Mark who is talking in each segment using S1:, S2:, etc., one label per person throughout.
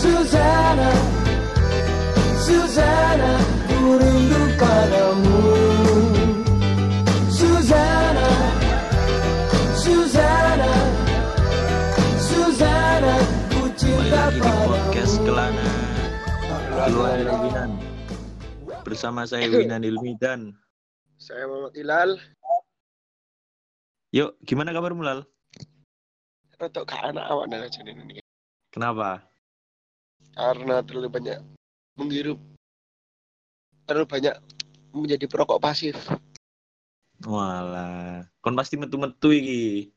S1: Susanna Susanna ku rindu padamu Susanna Susanna Susanna ku
S2: Kembali
S1: cinta
S2: lagi di podcast Kelana Winan Bersama saya Winan Ilmi dan
S3: Saya Muhammad Hilal.
S2: Yuk, gimana kabarmu Lal?
S3: Rotok ke anak awak aja ini.
S2: Kenapa?
S3: Karena terlalu banyak menghirup. Terlalu banyak menjadi perokok pasif.
S2: Walah Kon pasti metu-metu iki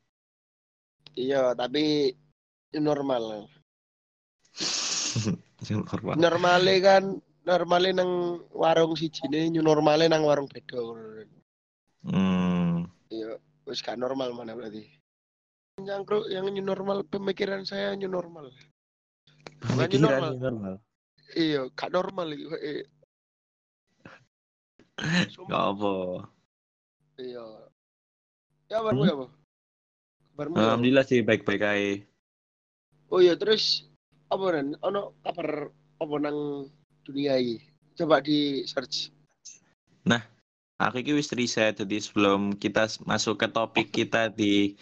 S3: Iya, tapi normal.
S2: Normal.
S3: Normale kan normale nang warung siji ne new normale nang warung beda.
S2: Hmm
S3: Iya, wis gak normal mana berarti. Yang yang new normal pemikiran saya new normal. Bukan normal.
S2: Normal
S3: Iya, gak normal iki. Eh.
S2: Gak apa
S3: Iya. Ya kabarmu
S2: Hmm?
S3: ya? Kabarmu?
S2: Alhamdulillah sih baik-baik aja
S3: Oh iya terus apa nen? Ono kabar apa nang dunia ini? Coba di search.
S2: Aku iki wis riset jadi sebelum kita masuk ke topik kita di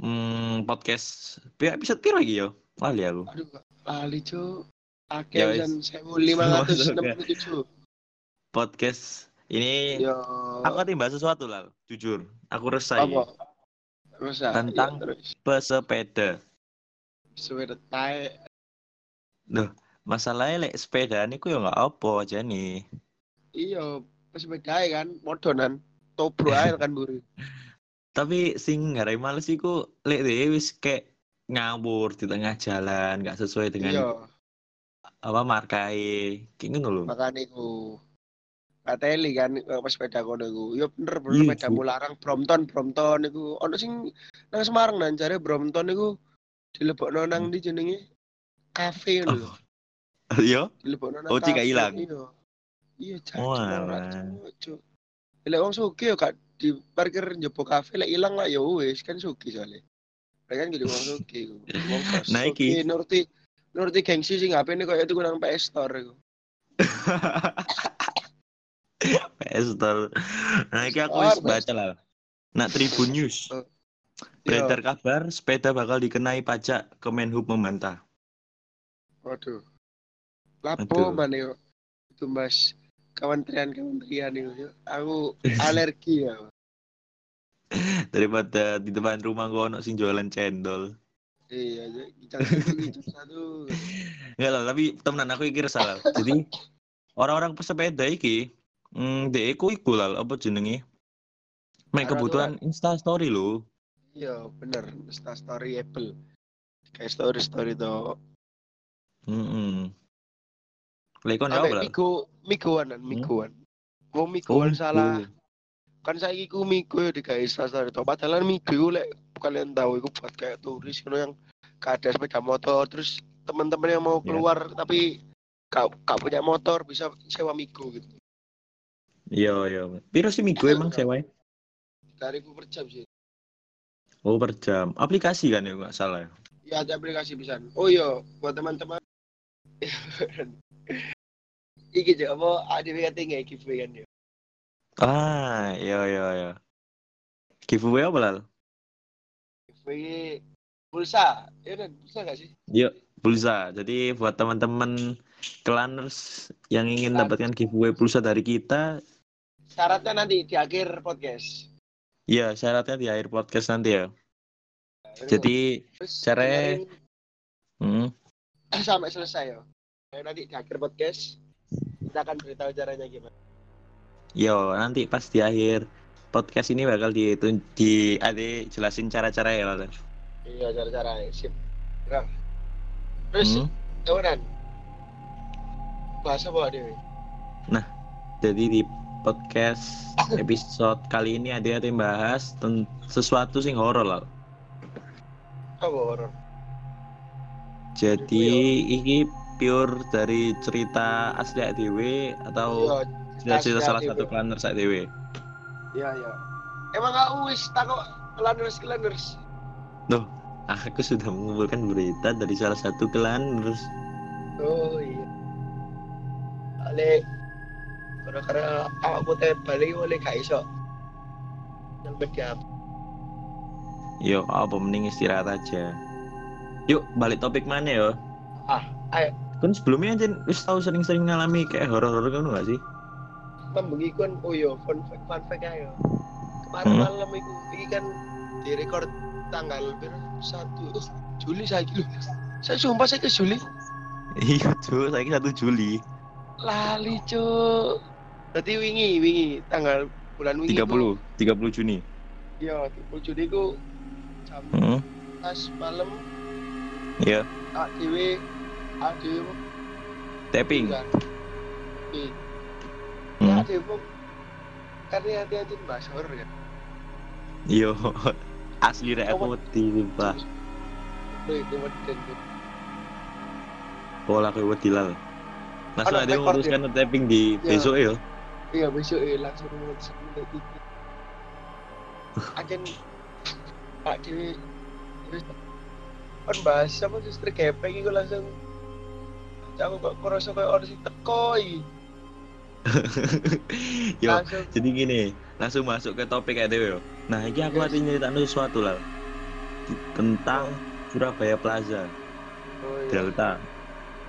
S2: hmm, podcast Bi- episode piro lagi yo? Wali aku.
S3: Aduh, lali cu.
S2: Ya, wis.
S3: dan sewu lima ratus enam puluh tujuh.
S2: Podcast ini
S3: Yo.
S2: aku kan bahas sesuatu lah, jujur. Aku resah
S3: apa?
S2: ya.
S3: Masa?
S2: Tentang-
S3: terus
S2: pesepeda.
S3: sepeda tae.
S2: Masalahnya lek sepeda niku ya nggak apa aja nih.
S3: Iya, sepeda kan modonan. Tobro ae kan buri.
S2: Tapi sing ngarai males iku lek dhewe wis kayak ngawur di tengah jalan, nggak sesuai dengan
S3: Iya,
S2: apa markai. Kayak ngono lho.
S3: makane iku. Kateli kan eh, pas sepeda kono iku. Yo bener bener
S2: Iya,
S3: sepeda mularang Brompton Brompton iku. Ono sing nang Semarang nan jare Brompton iku dilebokno nang ndi jenenge kafe ngono Dilebokno nang
S2: Oh, Cika
S3: kafe,
S2: ilang?
S3: Iya. Iya, cak. Cuk. Lek wong sugih yo gak di parkir njebo kafe lek ilang lah ya wis kan sugih soalnya. Lek kan jadi wong iku. Wong kos.
S2: Iki.
S3: sugih, nuruti nuruti gengsi sing HP ini koyo tuku nang PS Store.
S2: PS Store. Nah, iki aku wis baca lah. Nak Tribun News.
S3: Oh.
S2: Beredar kabar sepeda bakal dikenai pajak Kemenhub membantah.
S3: Waduh. Lapo mana yo? Itu Mas kementerian-kementerian itu. Aku alergi ya.
S2: Daripada di depan rumah gua ono sing jualan cendol.
S3: Iya, satu gitu satu.
S2: Enggak lah, tapi temenan aku iki salah. Jadi orang-orang pesepeda iki hmm, dek iku iku lah apa jenenge?
S3: Karena
S2: kebutuhan Insta story lho.
S3: Iya, bener. Insta story Apple. Kayak story story to.
S2: Heeh. Lek kon ya apa?
S3: Migo, Migoan kan, Migoan. Wong
S2: Oh,
S3: salah.
S2: Migo.
S3: Kan saya iku Migo digawe Insta story to. Padahal Migo lek kalian tahu iku buat kayak turis ngono yang gak ada sepeda motor terus teman-teman yang mau
S2: Iya.
S3: keluar tapi gak, gak punya motor bisa sewa Migo gitu.
S2: Iya, iya. Piro sih Migo emang sewae?
S3: Dari ku per jam sih.
S2: Oh, per jam. Aplikasi kan ya nggak salah. ya?
S3: Ya ada aplikasi bisa. Oh iya, buat teman-teman. Iki juga apa ada BKT nggak giveaway kan ya?
S2: Ah, iya iya iya. Giveaway apa lah?
S3: Giveaway pulsa, ya kan pulsa nggak sih?
S2: Yuk, pulsa. Jadi buat teman-teman Kelaners yang ingin
S3: Kelan.
S2: dapatkan giveaway pulsa dari kita,
S3: Syaratnya nanti di akhir podcast.
S2: ya syaratnya di akhir podcast nanti ya. Jadi,
S3: dengerin
S2: hmm,
S3: sampai selesai ya. Nanti di akhir podcast kita akan beritahu caranya gimana.
S2: Yo nanti pas di akhir podcast ini bakal di di ade jelasin cara-cara ya lah.
S3: Iya cara-cara sip. Nah. Terus
S2: Hmm.
S3: bahasa apa Dewi?
S2: Jadi di podcast episode kali ini ada yang bahas sesuatu sing horor lah.
S3: Apa horor?
S2: Jadi iki pure dari cerita asli ADW atau
S3: Iya,
S2: cerita
S3: asli
S2: salah
S3: ADW.
S2: satu planner ADW.
S3: Iya iya. Emang aku wis takut kelaners kelaners.
S2: Aku sudah mengumpulkan berita dari salah satu klan terus
S3: Oh iya. Ale karena awak putih balik oleh gak iso. Yang media
S2: Yo, apa mending istirahat aja. Yuk, balik topik mana yo?
S3: Ah, ayo.
S2: Kan sebelumnya aja wis tahu sering-sering ngalami kayak horor-horor kan gak sih?
S3: Membengi kan oh yo fun fact fun fact ayo kemarin
S2: Hmm.
S3: malam itu ini kan direkord tanggal satu oh, Juli saya gitu saya sumpah saya ke Juli
S2: Iya, cuy, saya satu Juli.
S3: lali cuk berarti wingi wingi tanggal bulan wingi
S2: 30, 30 Juni.
S3: iya 30 Juni ku jam
S2: Hmm.
S3: pas malam
S2: Iya,
S3: dewe ak dewe
S2: tapping.
S3: kan Ya hati-hati bahas horor ya
S2: Yo, asli rek wedi, Pak. Pola aku wedi lal. Langsung
S3: Ada record
S2: memutuskan tapping di besok ya.
S3: Iya besok eh langsung tiket. Akan Pak Dewi kan bahas apa suster gepeng itu langsung aku kok kerasa kayak orang sing teko iki.
S2: Yo,
S3: Langsung
S2: jadi gini, langsung masuk ke topik ya Dewi. Nah, ini aku
S3: Yes.
S2: hati nyeritain sesuatu lah tentang Surabaya Plaza
S3: oh, iya.
S2: Delta.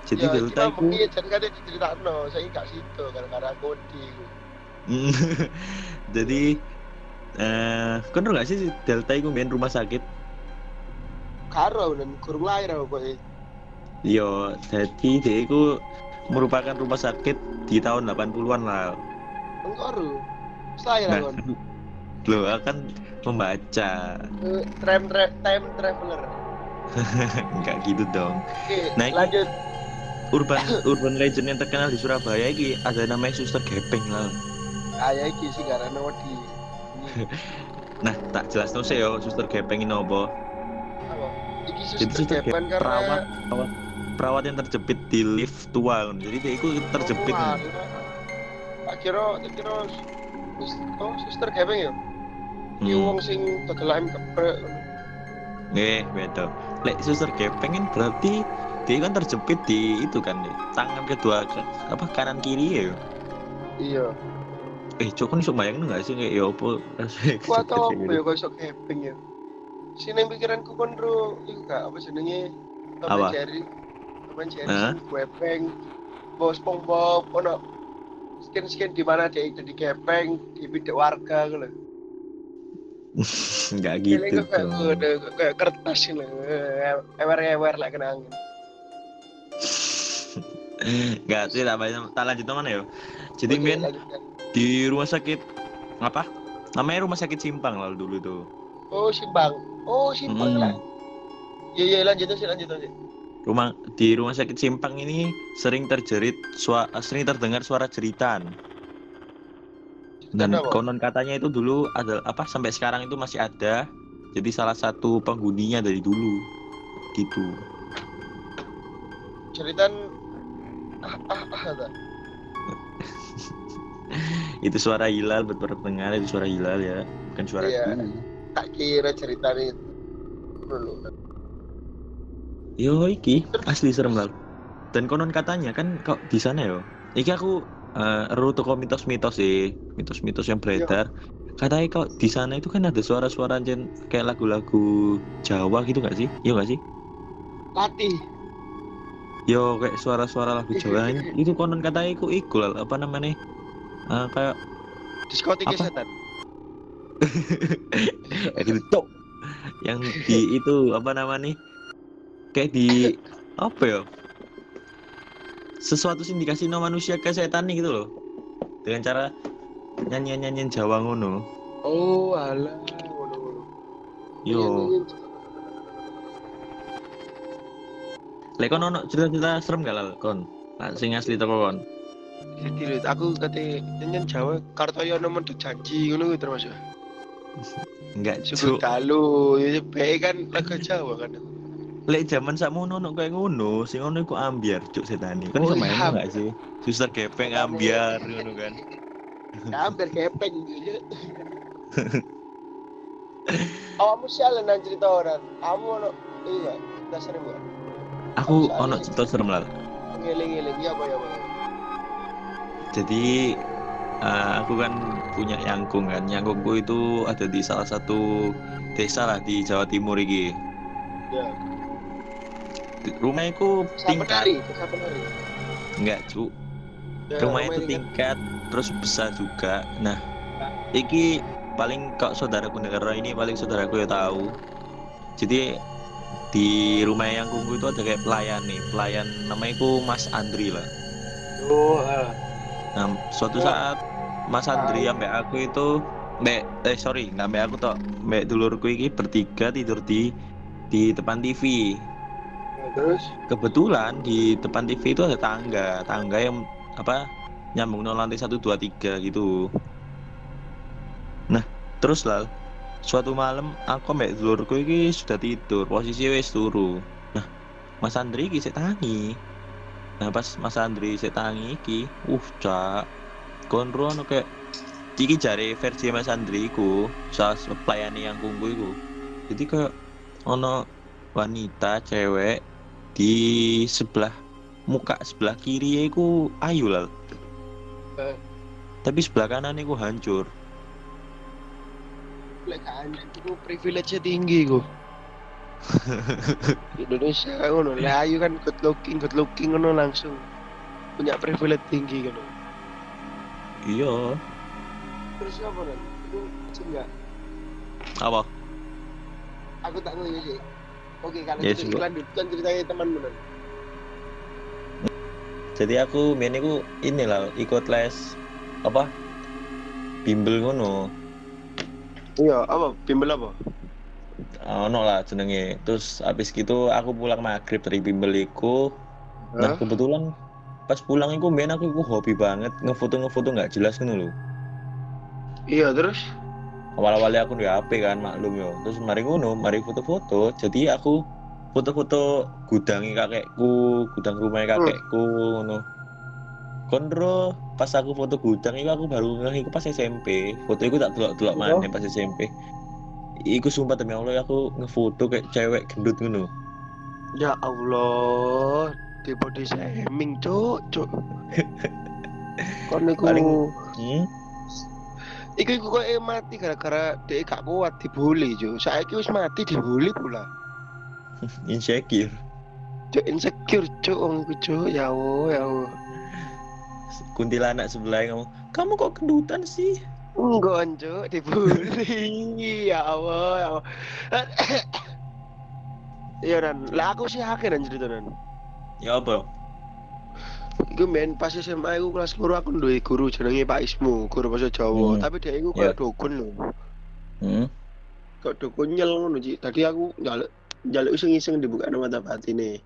S2: Jadi
S3: Ya,
S2: Delta itu
S3: mungkin jangan kan diceritakno, saya gak situ gara-gara kodi iku.
S2: jadi eh kan nggak sih Delta itu main rumah sakit?
S3: Karo dan kurang lahir kok. eh.
S2: Yo, jadi dia itu merupakan rumah sakit di tahun 80-an lah.
S3: Engkau ru. Lahir
S2: Nah, lo akan membaca,
S3: Eh, Time tra time traveler.
S2: nggak gitu dong.
S3: Oke,
S2: Nah,
S3: lanjut.
S2: Urban urban legend yang terkenal di Surabaya ini ada namanya Suster Gepeng lah.
S3: Kayak iki sih karena wedi.
S2: Nah, tak jelas tuh sih yo Suster Gepeng ini apa?
S3: apa? Iki
S2: Jadi
S3: suster
S2: suster
S3: gepeng
S2: kayak perawat,
S3: karena
S2: perawat, perawat yang terjepit di lift tua. Jadi dia itu terjepit.
S3: Oh. Tak kira, tak kira oh suster gepeng ya.
S2: Hmm.
S3: wong sing ayam geprek.
S2: Eh, beda. Lek Suster Gepeng kan berarti dia kan terjepit di itu kan. Tangan kedua ke- apa kanan kiri ya.
S3: Iya.
S2: Eh, cok kan iso bayangin nggak sih kayak ya apa?
S3: Ku atau apa ya kok iso gepeng ya. Sini pikiranku kon ro iku gak apa jenenge
S2: Apa?
S3: Jerry. Jerry
S2: Hah?
S3: sing gepeng. Bos SpongeBob ono skin-skin di mana dia jadi gepeng di bidik warga gitu.
S2: Nggak
S3: Gitu kayak kayak kertas gitu. Ewer-ewer lah kenangin.
S2: Nggak sih, tak. Tak lanjut mana ya? Jadi
S3: lanjutkan.
S2: di rumah sakit apa? Namanya rumah sakit Simpang lah dulu tuh.
S3: Oh Simpang. Oh Simpang
S2: Hmm.
S3: lah. Iya iya lanjut aja lanjut aja.
S2: Rumah di rumah sakit Simpang ini sering terjerit suara sering terdengar suara jeritan. Dan
S3: Kenapa?
S2: konon katanya itu dulu ada apa sampai sekarang itu masih ada. Jadi salah satu penghuninya dari dulu. Gitu.
S3: Ceritan ah ah ah.
S2: Itu suara hilal buat pendengar itu suara hilal ya, bukan suara
S3: Iya. Tak kira ceritanya itu. Dulu.
S2: Yo iki asli serem lah. Dan konon katanya kan kok di sana yo. Iki aku eh ru toko mitos-mitos sih, mitos-mitos yang beredar. Katanya kok di sana itu kan ada suara-suara jen kayak lagu-lagu Jawa gitu gak sih? Iya gak sih?
S3: Latih.
S2: Yo kayak suara-suara lagu Jawa itu konon katanya iku iku lah, apa namanya? Eh, kayak
S3: Diskotik
S2: Apa?
S3: setan.
S2: gitu cok. yang di itu apa namanya? Kayak di apa ya? Sesuatu sih dikasih no manusia ke setan nih gitu loh. Dengan cara nyanyian-nyanyian Jawa ngono.
S3: Oh alah. Ngono.
S2: Yo, lek kon ono cerita-cerita serem gak lal kon? Lah sing asli teko kon.
S3: Jadi aku kate nyanyian Jawa Kartoyono mentu janji ngono termasuk.
S2: Enggak,
S3: Suku
S2: cuk.
S3: dalu, ya kan lagu Jawa kan.
S2: Lek zaman sakmono ono kayak ngono, sing ngono iku ambiar cuk setan iki. Kan
S3: Oh,
S2: iso main
S3: iya.
S2: enggak sih? Suster gepeng ambiar ngono kan.
S3: Kepeng gitu. Awakmu sialan nang cerita orang. Kamu ono iya, dasar gua.
S2: Aku
S3: Soalnya-
S2: ono cerita serem.
S3: Oke, ngeling-ngeling ya apa ya.
S2: Jadi eh, aku kan punya yangkung kan. Yangkungku itu ada di salah satu desa lah di Jawa Timur iki.
S3: Ya.
S2: Rumahku
S3: Desa
S2: tingkat, enggak cu.
S3: Ya,
S2: Rumah itu
S3: kan-
S2: tingkat, terus besar juga. Nah, iki paling kok saudaraku denger ini paling saudaraku ya tahu. Jadi di rumah yang kungku itu ada kayak pelayan nih, pelayan namanya itu Mas Andri lah.
S3: Oh, ah.
S2: Nah, suatu
S3: Oh.
S2: saat Mas Andri ambek aku itu mbak eh sorry nggak mbak aku toh mbak dulurku ini bertiga tidur di di depan TV
S3: terus?
S2: Kebetulan di depan TV itu ada tangga. Tangga yang apa nyambung no lantai satu dua tiga gitu. Nah terus lah suatu malam aku mbak dulurku ini sudah tidur posisi wes turu. Nah Mas Andri sik tangi. Nah pas Mas Andri sik tangi iki uh cak konro ono kayak iki jare versi Mas Andri iku salah pelayani yang kunggu iku. Jadi kayak ono wanita cewek di sebelah muka sebelah kiri iku ayu lah
S3: Eh.
S2: tapi sebelah kanan iku hancur
S3: lek kan itu privilege tinggi ku. Indonesia ngono, lek ayu kan good looking, good looking ngono langsung punya privilege tinggi kan.
S2: iya
S3: Terus apa kan? Itu enggak.
S2: apa
S3: Aku tak ngerti sih. Oke, kalau
S2: Ya,
S3: gitu
S2: coba.
S3: lanjutkan ceritanya temanmu kan.
S2: jadi aku main iku inilah ikut les apa bimbel ngono
S3: Iya, apa? Bimbel apa?
S2: ono lah jenenge terus habis gitu aku pulang maghrib dari bimbel iku nah
S3: Hah?
S2: kebetulan pas pulang iku main aku iku hobi banget ngefoto ngefoto nggak jelas ngono lho
S3: Iya, terus
S2: awal-awalnya aku di HP kan maklum yo terus mari ngono mari foto-foto jadi aku foto-foto gudangnya kakekku gudang rumahnya kakekku ngono Kondro pas aku foto gudang itu aku baru ngeh iku pas SMP foto itu tak delok-delok
S3: Oh.
S2: mana pas SMP Iku sumpah demi Allah aku ngefoto kayak cewek gendut ngono.
S3: ya Allah, di body shaming, cuk, cuk. Kon niku
S2: Paling- Hmm?
S3: Iku kok mati gara-gara dia gak kuat dibully, cuk. Saiki wis mati dibully pula.
S2: Insecure.
S3: Cuk insecure, cuk wong iku cuk. Ya Allah, ya Allah.
S2: Kuntilanak sebelah ngomong, "Kamu kok gendutan sih?"
S3: Enggak, cuk, dibully. ya Allah, ya Allah. Iya dan, lah aku sih hakir dan cerita dan.
S2: Ya apa?
S3: Iku main pas SMA aku kelas guru aku duwe guru jenenge Pak Ismu, guru bahasa Jawa.
S2: Hmm.
S3: Tapi dia iku
S2: Ya.
S3: kayak dukun lho.
S2: Hmm?
S3: Kayak dukun nyel ngono, Ci. Tadi aku njaluk njaluk iseng-iseng dibuka mata batine.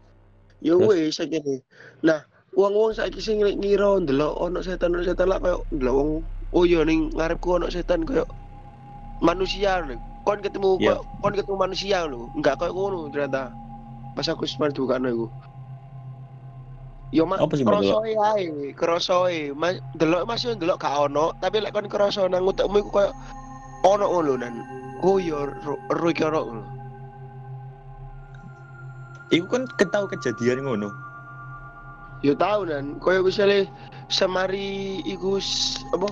S3: Ya wis sakjane. Nah, wong-wong saiki sing ngi- ngira ndelok ono setan ono setan lah kayak ndelok wong oh iya ning ngarepku ono setan kayak manusia lho. Kon ketemu kayak- kon ketemu manusia lho. Enggak kayak ngono ternyata. Pas aku sempat dibuka iku. Yo mak
S2: Apa sih,
S3: krosoe ae, krosoe. Mas delok Mas yo delok gak ono, tapi lek kon kroso nang utekmu iku koyo ono ngono nan. Oh iya, ro iki ono ngono.
S2: Iku kan ketau kejadian ngono.
S3: Yo tau nan, koyo misale semari iku apa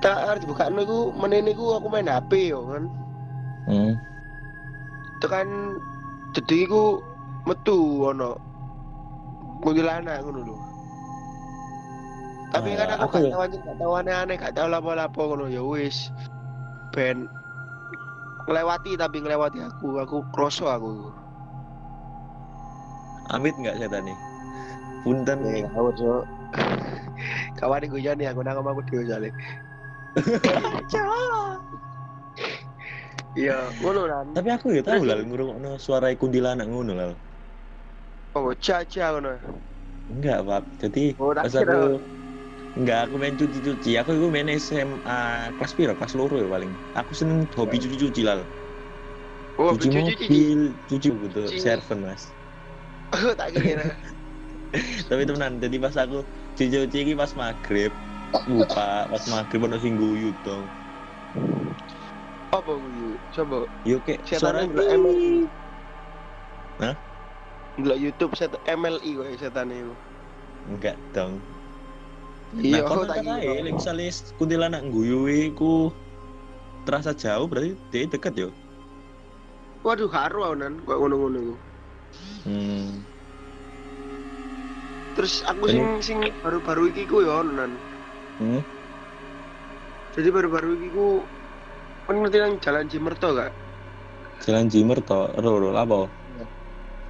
S3: tak arep dibukakno iku menene iku aku main HP yo kan.
S2: Hmm.
S3: Tekan jadi iku metu ono kuntilanak ngono lho. Tapi kan aku gak
S2: ya-
S3: tahu anjing, gak tahu aneh-aneh, gak tahu lapo-lapo ngono ya wis. Ben ngelewati tapi ngelewati aku, aku kroso aku.
S2: Amit nggak setan nih? Punten.
S3: Eh, ngawur cok. Kawan gue nih aku nang aku dhewe jale. Iya, ngono lan.
S2: Tapi aku ya tahu lah ngurungokno suara kuntilanak ngono lah.
S3: Oh, caca ngono.
S2: Enggak, Pak. Jadi
S3: Oh,
S2: pas
S3: kira.
S2: aku enggak aku main cuci-cuci. Aku itu main SMA kelas piro? Kelas loro ya paling. Aku seneng hobi cuci-cuci lah.
S3: Oh,
S2: cuci
S3: cuci cuci.
S2: mobil, cuci gitu,
S3: Cuci.
S2: serven mas.
S3: Oh, tak kira.
S2: Tapi temenan, jadi pas aku cuci-cuci ini pas maghrib, lupa pas maghrib ono sing guyu dong.
S3: Apa gue? Coba
S2: Yo
S3: Setan
S2: suara
S3: MLI.
S2: Hah?
S3: Ndelok YouTube set MLI kok setan itu.
S2: enggak dong
S3: Iya,
S2: nah
S3: aku tak kira.
S2: lek misale kuntilanak guyui ku terasa jauh berarti dia deket yo
S3: Waduh, aku nan, kok ngono-ngono iku.
S2: hmm.
S3: Terus aku sing sing baru-baru iki ku yo nan.
S2: Hmm?
S3: Jadi baru-baru iki ku kan ngerti nang jalan Cimerto gak?
S2: jalan Jimer to ro ro apa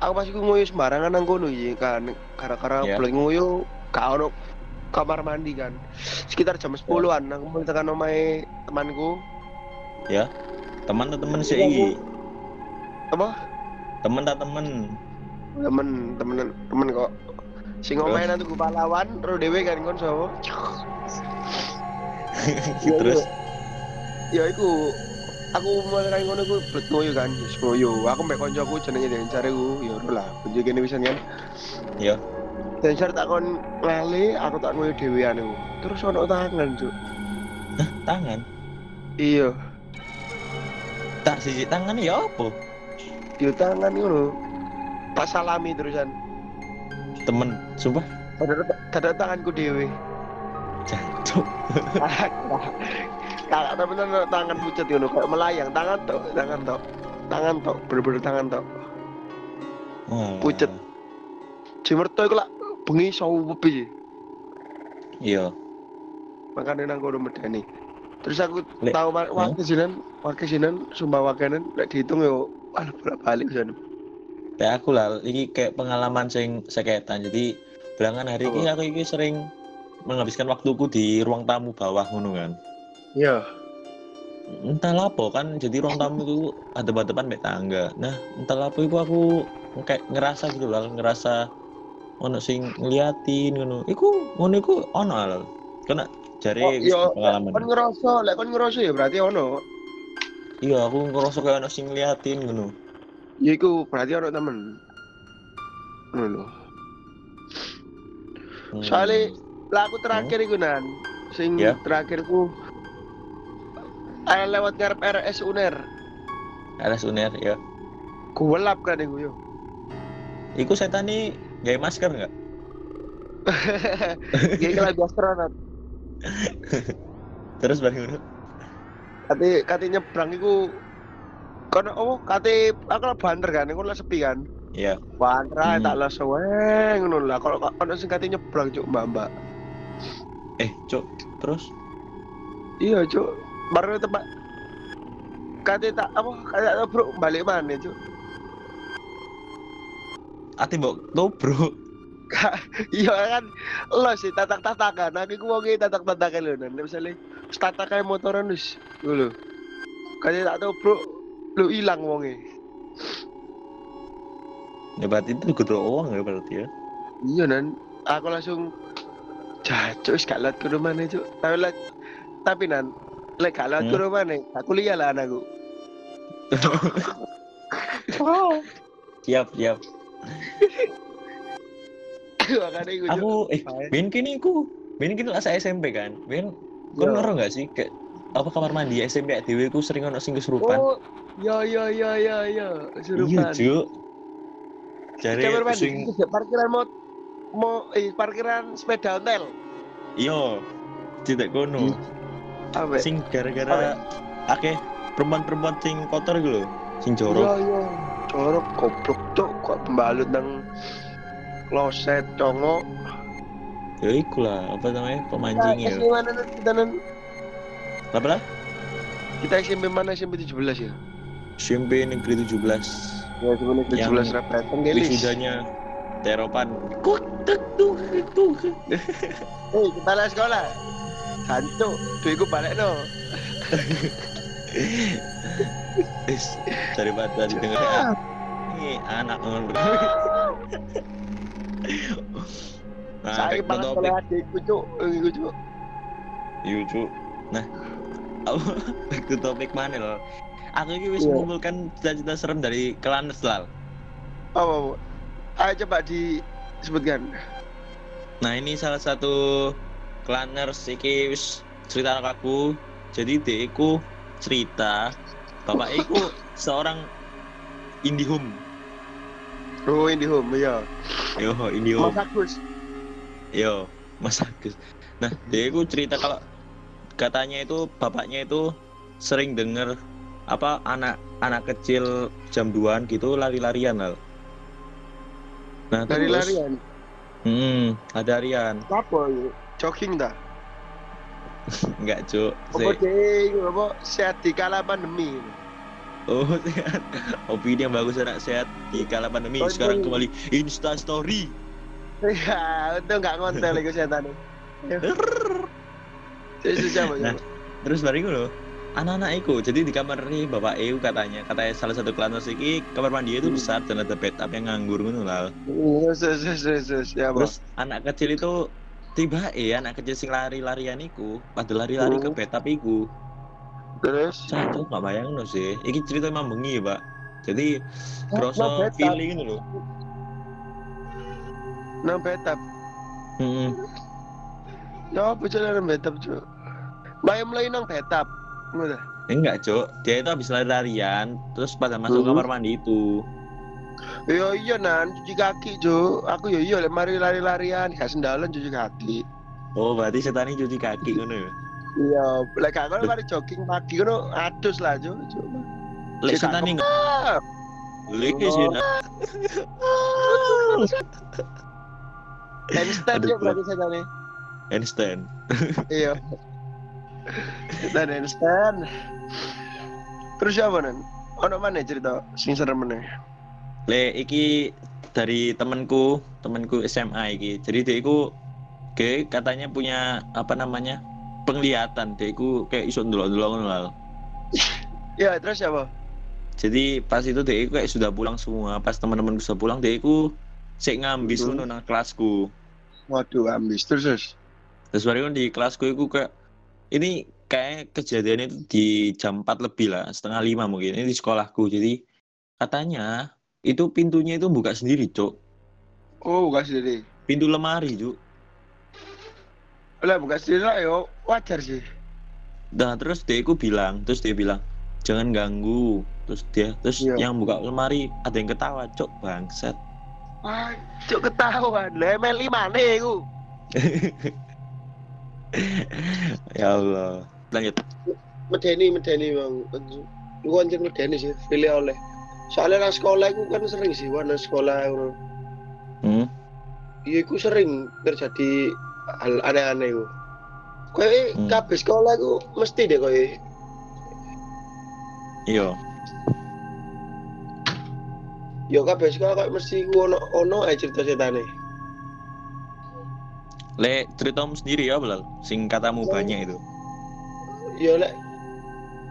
S3: Aku pas iku ngoyo sembarangan nang kono iki kan gara-gara
S2: Ya.
S3: boleh ngoyo gak ono kamar mandi kan. Sekitar jam 10-an aku mulai tekan omahe temanku.
S2: teman atau temen sih
S3: Iya,
S2: iki
S3: Apa?
S2: temen tak temen
S3: Temen, temen, temen kok. Sing omahe nang tuku pahlawan, ro dhewe kan kon sapa? Iya,
S2: terus
S3: Ya iku aku mulai nang kono iku blet ngoyo kan, wis ngoyo. Aku mbek koncoku jenenge Dencar iku, ya ora lah, kunci kene wisan kan.
S2: ya
S3: Dencar tak kon ngale, aku tak ngoyo dhewean iku. Terus ono tangan, Cuk.
S2: tangan
S3: Iya,
S2: tak siji tangan ya apa
S3: yo tangan ngono. Pas salami terusan.
S2: temen sumpah
S3: Padahal ada tanganku dhewe.
S2: jancuk
S3: Kakak tapi tangan pucet ngono kayak melayang, tangan tok, tangan tok. Tangan tok, bener-bener tangan tok.
S2: Walah.
S3: Pucet. Cimerto iku lak bengi suwi.
S2: iya
S3: Makanya nang kono medeni. Terus aku
S2: Lek-
S3: tahu
S2: Hmm?
S3: wakil sinan, wakil sinan, sumpah wakilan, lek dihitung yo, aduh bolak balik sana.
S2: kayak aku lah ini kayak pengalaman sing seketan jadi belangan hari ini aku ini sering menghabiskan waktuku di ruang tamu bawah ngono kan
S3: Iya.
S2: entah apa kan jadi ruang tamu itu ada depan mek tangga nah entah apa itu aku kayak ngerasa gitu lah ngerasa ono sing ngeliatin ngono iku ngono iku ono al kena jari
S3: Oh, iya,
S2: pengalaman
S3: Kon ngerasa, lek kon ngerasa ya berarti ono.
S2: iya aku ngerasa kayak ono sing ngeliatin ngono
S3: Ya iku berarti ono temen. Ngono lho.
S2: Hmm.
S3: Soalnya lah aku terakhir iku nan, sing
S2: Ya.
S3: terakhirku eh, lewat ngarep RS Uner.
S2: ada suner ya
S3: Kuwelap kan iku yo.
S2: iku setan nih gaya masker nggak
S3: Kayak kelas astronot.
S2: terus balik ngono
S3: Kate kate nyebrang iku kono oh kate aku lah banter kan, iku lah sepi kan.
S2: iya
S3: Banter ae
S2: Hmm.
S3: tak lah seweng ngono lah. Kalau kono sing kate nyebrang cuk mbak-mbak.
S2: eh cok terus
S3: Iya cuk. Baru tempat kate tak apa kate bro balik mana cuk.
S2: ati mbok bro
S3: Iya kan lo sih tatak-tatakan. Aku ku wong tatak-tatakan lho nan. Misalnya tatakan motoran wis ngono. Kate tak tahu bro lu hilang wonge.
S2: ya berarti itu kudu uang ya berarti ya
S3: Iya nan, aku langsung jatuh liat ke rumah nih cuk. Tapi tapi nan, lek gak liat ke
S2: Hmm.
S3: aku lihat lah anakku.
S2: siap siap
S3: cuk.
S2: aku eh. Ben kini ku Ben kini lah saya SMP kan Ben kau
S3: Iya.
S2: ngerti nggak sih kayak apa kamar mandi SMP dewe ku sering ono sing kesurupan
S3: Oh, ya ya ya ya ya,
S2: iya
S3: kesurupan.
S2: cuk cari
S3: Kamar mandi
S2: sing
S3: parkiran mau mau eh parkiran sepeda hotel.
S2: iya tidak kono
S3: Apa?
S2: sing gara-gara akeh perempuan-perempuan sing kotor gitu loh sing jorok
S3: Iya iya. Jorok goblok cuk, kok pembalut nang kloset congok.
S2: ya iku lah apa namanya pemancing ya
S3: SMP mana nan kita nan?
S2: apa lah
S3: Kita SMP mana SMP 17 ya?
S2: SMP negeri 17
S3: Ya sebenarnya
S2: Yang
S3: 17 repretan gelis.
S2: wisudanya teropan kuk tuk tuk tuk
S3: Hei, kita lah sekolah. Santu, duitku balik no.
S2: Is, cari bata di tengah
S3: Ah.
S2: ini anak ber nah
S3: Saya
S2: topic
S3: oleh adikku cuk, iku cuk.
S2: Iya, Cuk. nah apa back to topic mana loh aku ini wis
S3: Iya.
S2: mengumpulkan cita-cita serem dari Kelanes lal
S3: Apa, Bu? Ayo coba disebutkan.
S2: nah ini salah satu Kelaners iki wis cerita anak aku jadi dia iku cerita bapak iku seorang Indihome
S3: Oh, ini home ya.
S2: yo Indihome
S3: Mas Agus.
S2: Yo, Mas Agus. Nah, dia itu cerita kalau katanya itu bapaknya itu sering denger apa anak anak kecil jam 2 gitu lari-larian lah. Nah,
S3: Dari
S2: terus,
S3: larian.
S2: Hmm, ada Rian.
S3: Apa? Jogging dah.
S2: Enggak, Cuk.
S3: Apa sehat di kala pandemi.
S2: Oh, sehat. Opini yang bagus anak sehat di kala pandemi.
S3: Oh,
S2: Sekarang
S3: iya.
S2: kembali Insta Story.
S3: Ya, untung nggak ngontel iku setan.
S2: Nah. Terus bariku loh. Anak-anak iku, jadi di kamar ini bapak EU katanya, katanya salah satu kelas iki kamar mandi itu besar dan ada bathtub yang nganggur ngono lah.
S3: Terus terus terus terus terus ya?
S2: Terus anak kecil itu tiba eh anak kecil sing lari-larian iku, pada lari-lari ke
S3: Hmm.
S2: bathtub iku.
S3: Terus
S2: Cacok gak bayang sih. Iki cerita emang bengi, Pak. Jadi
S3: bathtub?
S2: feeling itu loh.
S3: nang betap.
S2: Hmm.
S3: Ya apa jalan nang betap, Cuk? Bayam mulai nang betap.
S2: Enggak, Cok. Dia itu habis lari-larian, terus pada masuk
S3: Hmm.
S2: kamar mandi itu.
S3: Ya iya nan cuci kaki, Cuk. Aku ya iya lek mari lari-larian, gak sendalan cuci kaki.
S2: Oh, berarti setan ini cuci kaki ngono ya.
S3: Iya, lek ngono mari jogging pagi ngono adus lah. Cuk.
S2: Lek setan ini
S3: Ah,
S2: Lek sih. nah.
S3: Handstand
S2: Aduh,
S3: Cuk berarti setane.
S2: Einstein.
S3: Iya. Dan handstand. Terus apa nan? Ono mana cerita sing serem meneh?
S2: Le iki dari temanku, temanku SMA iki. Jadi dia iku kayak katanya punya apa namanya? penglihatan. Dia iku kayak iso ndelok-ndelok ngono.
S3: Ya, terus apa?
S2: Jadi pas itu dia iku kayak sudah pulang semua. Pas teman-temanku sudah pulang, dia iku sik ngambis ngono nang kelasku.
S3: Waduh, ambis terus terus.
S2: Terus baru di kelasku itu kayak ini kayak kejadian itu di jam 4 lebih lah, setengah lima mungkin. Ini di sekolahku. Jadi katanya itu pintunya itu buka sendiri, Cok.
S3: Oh, buka sendiri.
S2: Pintu lemari, Cuk.
S3: Lah buka sendiri lah yo, wajar sih.
S2: Nah, terus dia itu bilang, terus dia bilang, "Jangan ganggu." Terus dia, terus
S3: Iya.
S2: yang buka lemari ada yang ketawa, Cok, bangsat.
S3: Wah, cuk ketahuan. Lah meli mana iku?
S2: ya Allah. Lanjut.
S3: Medeni, medeni bang. Lu anjir medeni sih, pilih oleh. Soalnya nang sekolah iku kan sering sih, wah nang sekolah ngono.
S2: Hmm.
S3: Iya, iku sering terjadi hal aneh-aneh iku. Kowe
S2: Hmm.
S3: kabeh sekolah iku mesti deh kowe.
S2: Iya.
S3: Yo kabeh sekolah kowe mesti iku ono ono ae cerita setane.
S2: Le, ceritamu sendiri ya, Belal. Sing katamu
S3: Oh.
S2: banyak itu.
S3: Yo lek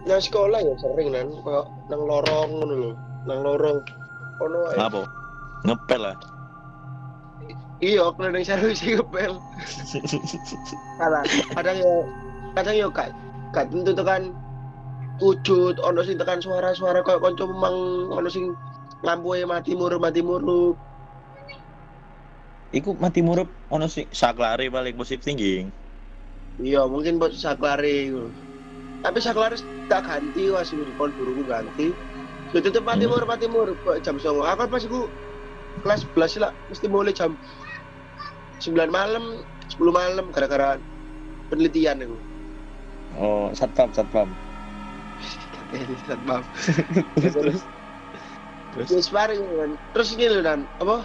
S3: nang sekolah ya sering nan koyo nang lorong ngono lho. Nang lorong ono ae.
S2: Apa? Ngepel lah.
S3: Iya, keliling servis sih kepel. Salah. Kadang yo kadang yo gak gak tentu tekan wujud ono sing tekan suara-suara koyo kanca memang ono sing lampunya mati murup mati murup.
S2: Iku mati murup ono sih saklare paling positif tinggi.
S3: Iya, mungkin buat saklare. Tapi saklare tak ganti wah sing kon buruku ganti. Yo
S2: Hmm.
S3: murup mati murup kok jam 09.00. Aku pas iku kelas 11 lah mesti mulai jam 9 malam, 10 malam gara-gara penelitian itu.
S2: Oh, satpam, satpam.
S3: Satpam.
S2: terus terus
S3: Terus bareng kan. Terus ini lho dan apa?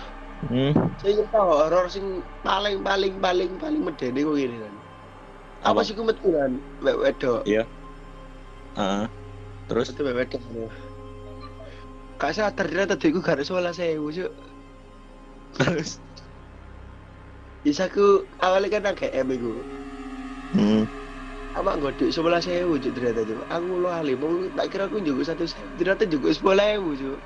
S2: hmm.
S3: Saya cerita horor sing paling paling paling paling medeni kok gini kan. Apa, sih ku metu kan? Wedok.
S2: Heeh. terus
S3: Itu wedok. Kak sadar ternyata tadi gak ada sekolah saya cuk.
S2: terus
S3: Bisa ku awalnya kan nang GM iku.
S2: hmm.
S3: Apa nggak duit sebelah saya cuk ternyata cuk. Aku lo ahli, mau tak kira aku juga satu saya. Ternyata juga sebelah saya cuk.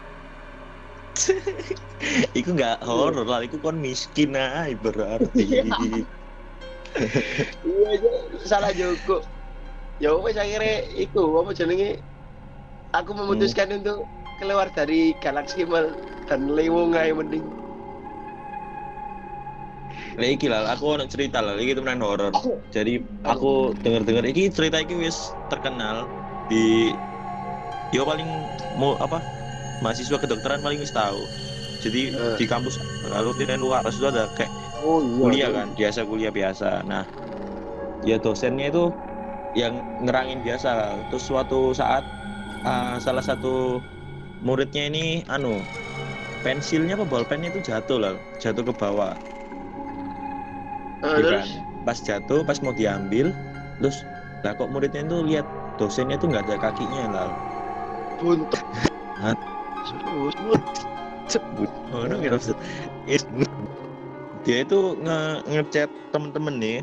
S2: iku nggak horor lah, iku kon miskin aja berarti.
S3: Iya cuk, salah Joko. Ya wes akhirnya iku apa jenenge aku memutuskan untuk keluar dari Galaxy Mall dan lewong ae mending.
S2: Lah iki lah, aku ono cerita lah, iki temenan horor. Jadi aku denger-denger iki cerita iki wis terkenal di yo paling mau apa mahasiswa kedokteran paling wis tahu. Jadi
S3: Eh.
S2: di kampus lalu di luar itu ada kayak
S3: Oh iya.
S2: kuliah kan biasa kuliah biasa nah ya dosennya itu yang ngerangin biasa terus suatu saat ah, salah satu muridnya ini anu pensilnya apa bolpennya itu jatuh lah jatuh ke bawah.
S3: Ah,
S2: ya
S3: terus?
S2: pas jatuh pas mau diambil terus lah kok muridnya itu lihat dosennya itu nggak ada kakinya lah.
S3: Buntut.
S2: Sebut oh no, maksud. Is- dia itu nge ngechat temen-temen nih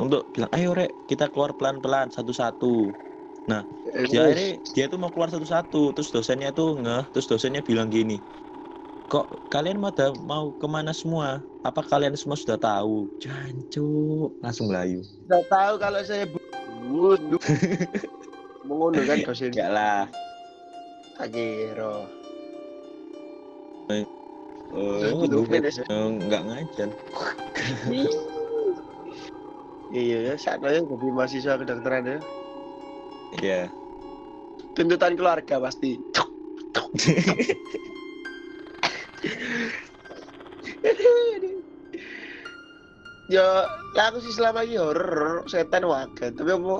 S2: untuk bilang ayo rek kita keluar pelan-pelan satu-satu dia akhirnya dia tuh mau keluar satu-satu terus dosennya tuh ngeh terus dosennya bilang gini kok kalian mau ada mau ke mana semua apa kalian semua sudah tahu jancuk langsung layu
S3: Tidak tahu kalau saya buntut. Mengunduh kan dosen.
S2: enggak lah
S3: Kagero.
S2: oh
S3: Lu
S2: lu
S3: finish ya?
S2: enggak ngajar
S3: Iya ya, saat saya jadi mahasiswa kedokteran ya.
S2: Iya
S3: Tuntutan keluarga pasti. ya, lah aku sih selama ini horror setan wae. Tapi apa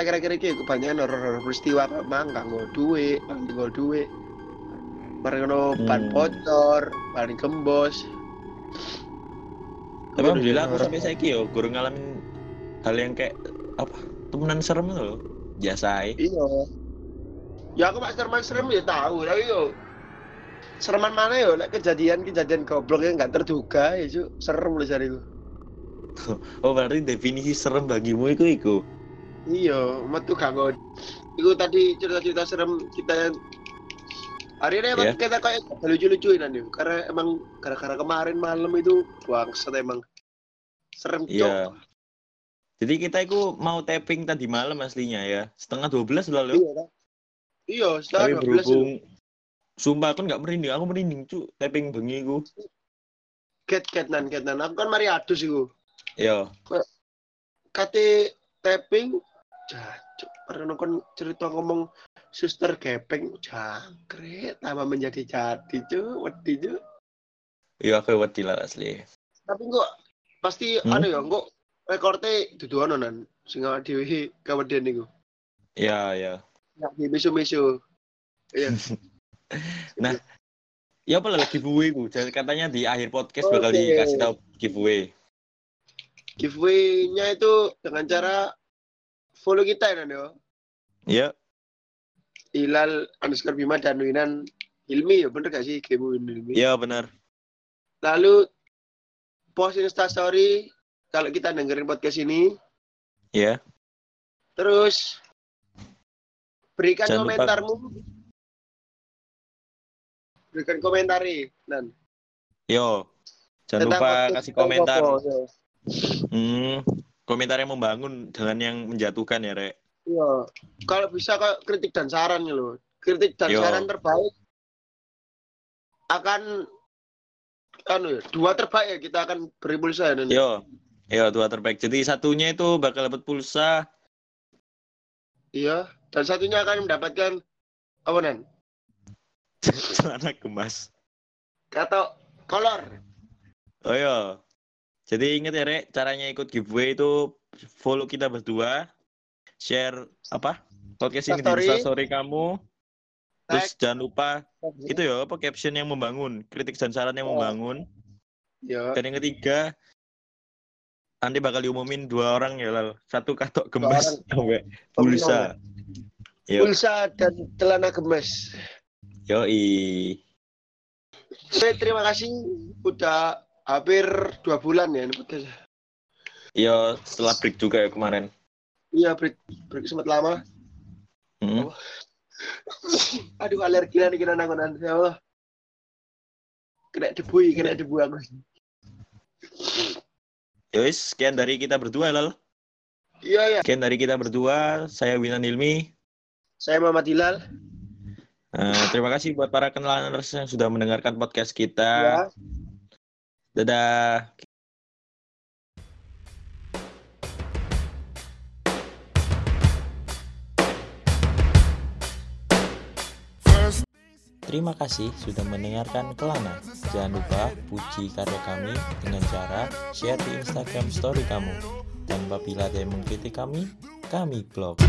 S3: akhir-akhir ini kebanyakan horror peristiwa memang gak nggo duit, paling nggo duit. Mari ngono ban
S2: Hmm.
S3: bocor, paling gembos.
S2: tapi alhamdulillah aku sampai saya yo kurang ngalamin hal yang kayak apa temenan serem itu loh biasa.
S3: Iya. Ya aku mak serem-serem ya tahu, tapi yo sereman mana yo lek kejadian-kejadian goblok yang nggak terduga ya cu serem lu cariku.
S2: oh berarti definisi serem bagimu itu iku
S3: Iya, metu gak. Iku tadi cerita-cerita serem kita yang hari ini emang
S2: Iya.
S3: kita kayak lucu-lucuin nanti karena emang gara-gara kemarin malam itu bangsat emang serem cok.
S2: Iya. Jadi kita itu mau tapping tadi malam aslinya ya. Setengah 12 lalu.
S3: Iya, kan? Iya,
S2: Tapi
S3: setengah 12 itu.
S2: berhubung sumpah aku nggak merinding, aku merinding cu tapping bengi ku.
S3: Get get nan get nan. Aku kan mari adus iku.
S2: Yo,
S3: kate tapping jancuk pernah kon cerita ngomong suster gepeng jangkrik tambah menjadi jadi cu wedi cu
S2: yo aku wedi lah asli.
S3: tapi kok pasti
S2: Hmm?
S3: anu ya kok rekorte dudu ono nan sing awak dhewe kewedian niku
S2: Ya, ya.
S3: nggak di misu-misu iya
S2: Ya apa lah giveaway ku. Jadi katanya di akhir podcast bakal
S3: Oke.
S2: dikasih tahu giveaway.
S3: giveaway-nya itu dengan cara follow kita ya nan yo
S2: Ya,
S3: Hilal underscore Bima dan Winan Ilmi ya bener gak sih game Ilmi
S2: ya benar.
S3: Lalu post instastory kalau kita dengerin podcast ini.
S2: Ya.
S3: Terus berikan
S2: Jangan lupa-
S3: komentarmu. Berikan komentari, Nan.
S2: Yo. Jangan
S3: Tentang
S2: lupa kasih komentar. Hmm, komentar yang membangun, jangan yang menjatuhkan ya, Rek.
S3: Iya. Kalau bisa kok kritik dan saran ya loh. Kritik dan
S2: Yo.
S3: saran terbaik akan anu ya, dua terbaik ya kita akan beri pulsa ya, Nan.
S2: Yo. Yo, dua terbaik. Jadi satunya itu bakal dapat pulsa
S3: Iya. Dan satunya akan mendapatkan apa Nan?
S2: celana gemas.
S3: Kata kolor.
S2: Oh iya. Jadi ingat ya Rek, caranya ikut giveaway itu follow kita berdua, share apa? Podcast ini di
S3: Instastory.
S2: Instastory kamu. Terus
S3: Tag.
S2: jangan lupa itu ya apa caption yang membangun, kritik dan saran yang
S3: Oh.
S2: membangun.
S3: Ya.
S2: Dan yang ketiga nanti bakal diumumin dua orang ya Lal. Satu katok
S3: orang.
S2: sampai pulsa. Yo,
S3: Pulsa dan celana gemes.
S2: yoi.
S3: Oke, terima kasih udah hampir dua bulan ya podcast.
S2: Yo, setelah break juga ya kemarin.
S3: Iya, break, break sempat lama.
S2: Hmm.
S3: Aduh, alergi nih kena nangonan. Ya Allah. Kena debu, kena debu aku.
S2: Yowis, sekian dari kita berdua Lal.
S3: Iya, ya.
S2: Sekian dari kita berdua. Saya Winan Ilmi.
S3: Saya Muhammad Hilal.
S2: Eh, terima kasih buat para kenalaners yang sudah mendengarkan podcast
S3: Ya.
S2: kita. Dadah. Terima kasih sudah mendengarkan Kelana. Jangan lupa puji karya kami dengan cara share di Instagram story kamu. Dan apabila ada yang mengkritik kami, kami blog.